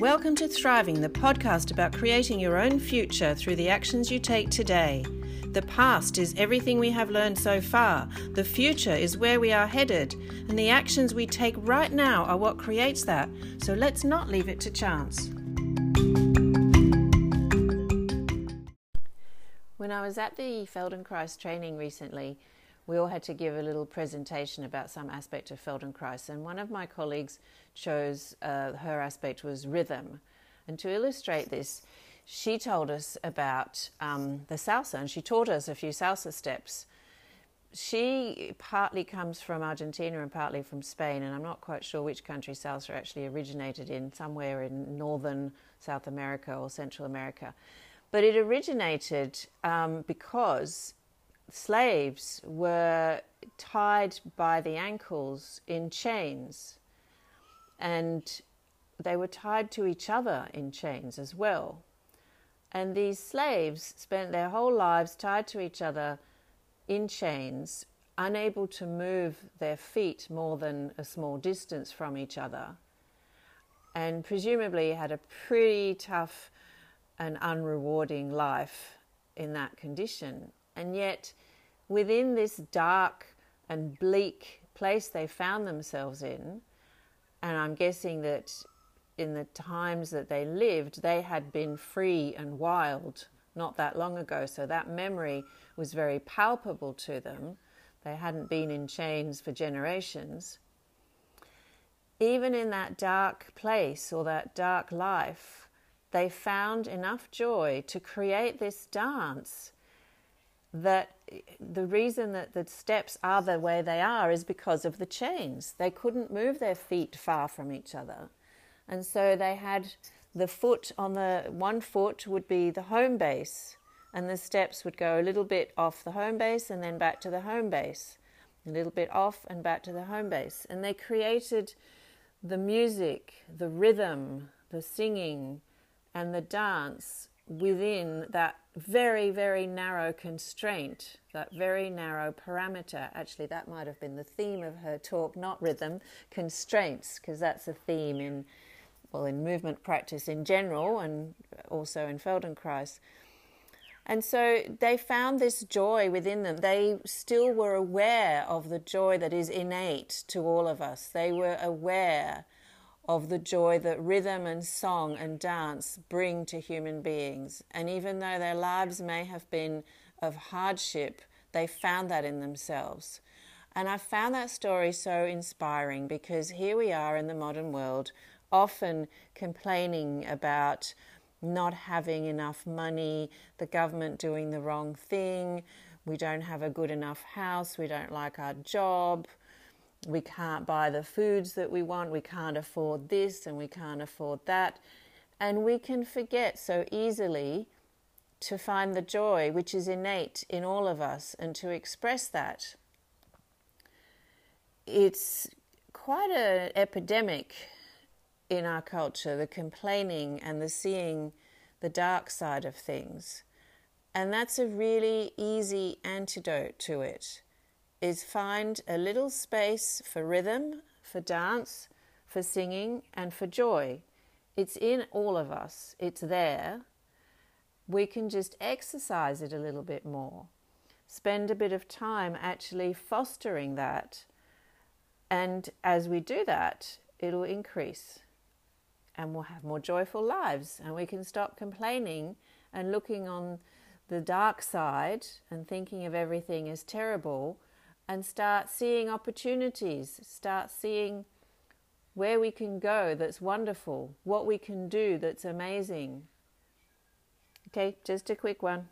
Welcome to Thriving, the podcast about creating your own future through the actions you take today. The past is everything we have learned so far, the future is where we are headed, and the actions we take right now are what creates that. So let's not leave it to chance. When I was at the Feldenkrais training recently, we all had to give a little presentation about some aspect of Feldenkrais, and one of my colleagues chose uh, her aspect was rhythm. And to illustrate this, she told us about um, the salsa, and she taught us a few salsa steps. She partly comes from Argentina and partly from Spain, and I'm not quite sure which country salsa actually originated in, somewhere in northern South America or Central America. But it originated um, because slaves were tied by the ankles in chains, and they were tied to each other in chains as well. And these slaves spent their whole lives tied to each other in chains, unable to move their feet more than a small distance from each other, and presumably had a pretty tough and unrewarding life in that condition. And yet, within this dark and bleak place they found themselves in, and I'm guessing that in the times that they lived, they had been free and wild not that long ago, so that memory was very palpable to them. They hadn't been in chains for generations. Even in that dark place or that dark life, they found enough joy to create this dance that the reason that the steps are the way they are is because of the chains. They couldn't move their feet far from each other. And so they had the foot on the one foot would be the home base, and the steps would go a little bit off the home base and then back to the home base, a little bit off and back to the home base. And they created the music, the rhythm, the singing, and the dance within that very, very narrow constraint, that very narrow parameter. Actually, that might have been the theme of her talk, not rhythm, constraints, because that's a theme in, well, in movement practice in general and also in Feldenkrais. And so they found this joy within them. They still were aware of the joy that is innate to all of us. They were aware of the joy that rhythm and song and dance bring to human beings. And even though their lives may have been of hardship, they found that in themselves. And I found that story so inspiring because here we are in the modern world, often complaining about not having enough money, the government doing the wrong thing, we don't have a good enough house, we don't like our job, we can't buy the foods that we want, we can't afford this and we can't afford that. And we can forget so easily to find the joy which is innate in all of us and to express that. It's quite an epidemic in our culture the complaining and the seeing the dark side of things. And that's a really easy antidote to it is find a little space for rhythm, for dance, for singing, and for joy. It's in all of us, it's there. We can just exercise it a little bit more. Spend a bit of time actually fostering that. And as we do that, it'll increase and we'll have more joyful lives and we can stop complaining and looking on the dark side and thinking of everything as terrible and start seeing opportunities, start seeing where we can go that's wonderful, what we can do that's amazing. Okay, just a quick one.